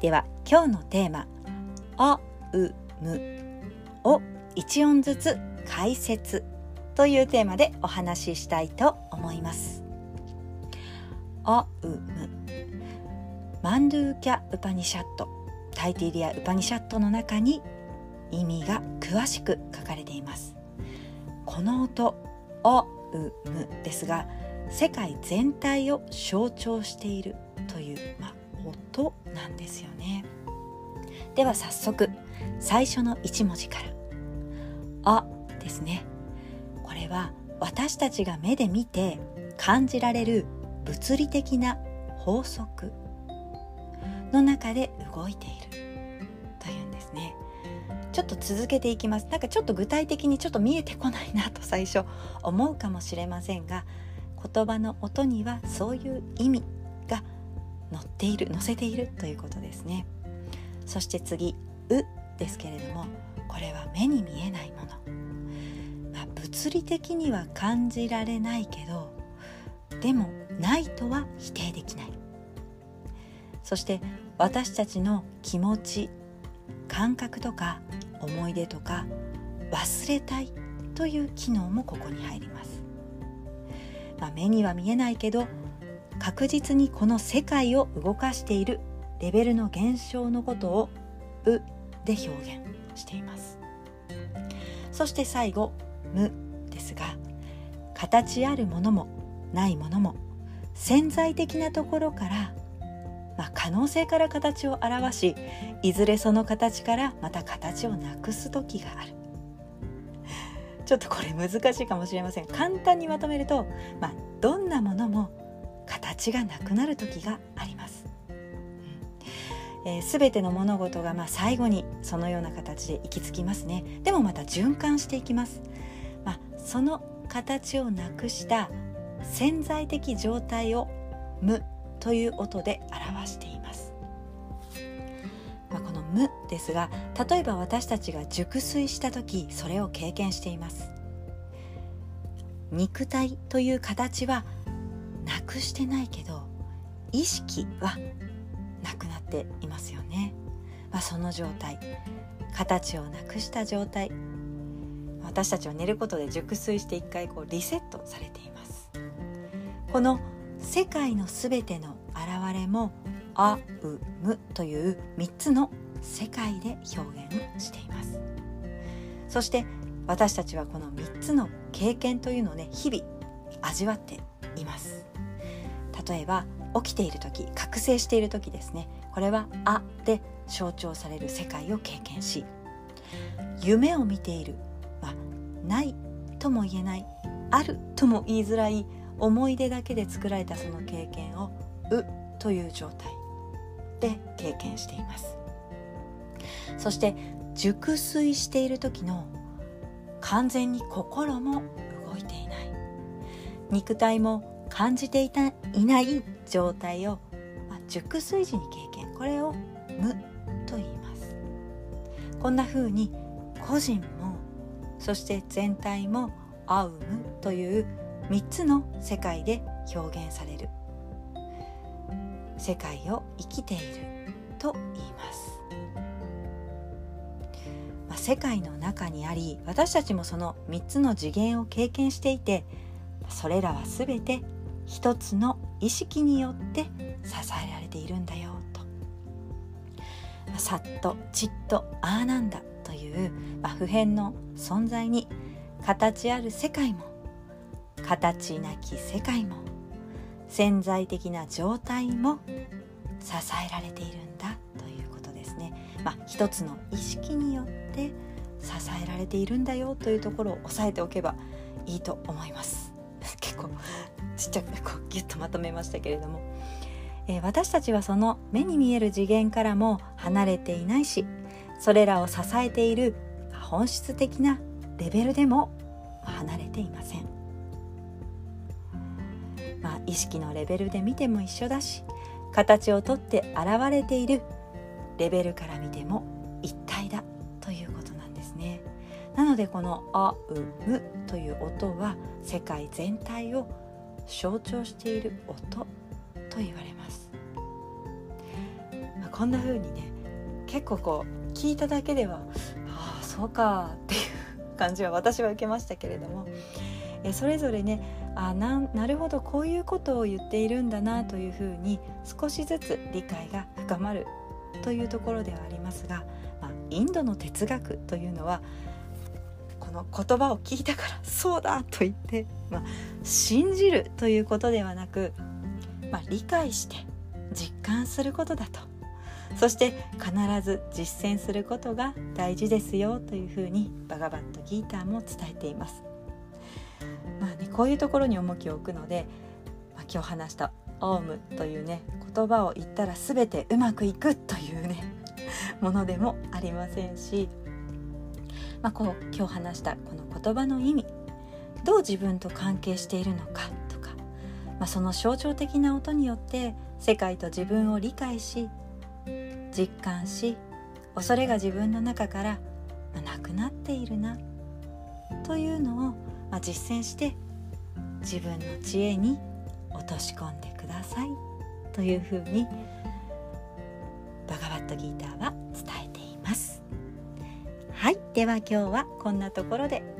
では今日のテーマ「オーム」を1音ずつ解説というテーマでお話ししたいと思います。オーム。マンドゥーキャ・ウパニシャッド。タイティリーヤ・ウパニシャッドの中に意味が詳しく書かれています。この音「オーム」ですが世界全体を象徴しているという、まあ、音なんですよね。では早速最初の1文字から「あ」ですね。これは私たちが目で見て感じられる物理的な法則の中で動いているというんですね。ちょっと続けていきます。なんかちょっと具体的にちょっと見えてこないなと最初思うかもしれませんが言葉の音にはそういう意味が載っている載せているということですね。そして次「う」ですけれどもこれは目に見えないもの、まあ、物理的には感じられないけどでもないとは否定できない。そして私たちの気持ち感覚とか思い出とか忘れたいという機能もここに入ります。まあ、目には見えないけど確実にこの世界を動かしているレベルの現象のことを「う」で表現しています。そして最後「無」ですが形あるものもないものも潜在的なところから、まあ、可能性から形を表しいずれその形からまた形をなくす時がある。ちょっとこれ難しいかもしれません。簡単にまとめると、まあ、どんなものも形がなくなる時があります、えー、全ての物事がまあ最後にそのような形で行き着きますね。でもまた循環していきます、まあ、その形をなくした潜在的状態を「無」という音で表しています。まあ、この「無」ですが例えば私たちが熟睡した時それを経験しています。肉体という形はなくしてないけど意識はなくなっていますよね、まあ、その状態。形をなくした状態。私たちは寝ることで熟睡して一回こうリセットされています。この世界のすべての現れもあうむという3つの世界で表現しています。そして私たちはこの3つの経験というのをね日々味わっています。例えば起きている時覚醒している時ですね。これは「あ」で象徴される世界を経験し夢を見ている、まあ、ないとも言えないあるとも言いづらい思い出だけで作られたその経験を「う」という状態で経験しています。そして熟睡している時の完全に心も動いていない。肉体も感じていたいない状態を、まあ、熟睡時に経験これを無と言います。こんな風に個人もそして全体もアウムという3つの世界で表現される。世界を生きていると言います、まあ、世界の中にあり私たちもその3つの次元を経験していてそれらは全て一つの意識によって支えられているんだよと、さっとちっとああなんだという、まあ、普遍の存在に形ある世界も形なき世界も潜在的な状態も支えられているんだということですね。まあ、一つの意識によって支えられているんだよというところを押さえておけばいいと思います。結構ちっちゃくこうギュッとまとめましたけれども、えー、私たちはその目に見える次元からも離れていないしそれらを支えている本質的なレベルでも離れていません、まあ、意識のレベルで見ても一緒だし形をとって現れているレベルから見ても一体だということなんですね。なのでこの「あうむ」という音は世界全体を象徴している音と言われます、まあ、こんな風にね結構こう聞いただけではああそうかっていう感じは私は受けましたけれどもえそれぞれねあななるほどこういうことを言っているんだなというふうに少しずつ理解が深まるというところではありますが、まあ、インドの哲学というのはこの言葉を聞いたからそうだと言って、まあ、信じるということではなく、まあ、理解して実感することだとそして必ず実践することが大事ですよというふうにバガバットギーターも伝えています。まあね、こういうところに重きを置くので、まあ、今日話した「オウム」というね言葉を言ったら全てうまくいくというねものでもありませんし、まあ、こう今日話したこの言葉の意味どう自分と関係しているのかとか、まあ、その象徴的な音によって世界と自分を理解し実感し恐れが自分の中からなくなっているなというのをま、実践して自分の知恵に落とし込んでくださいというふうにバガバットギーターは伝えています。はい。では今日はこんなところで。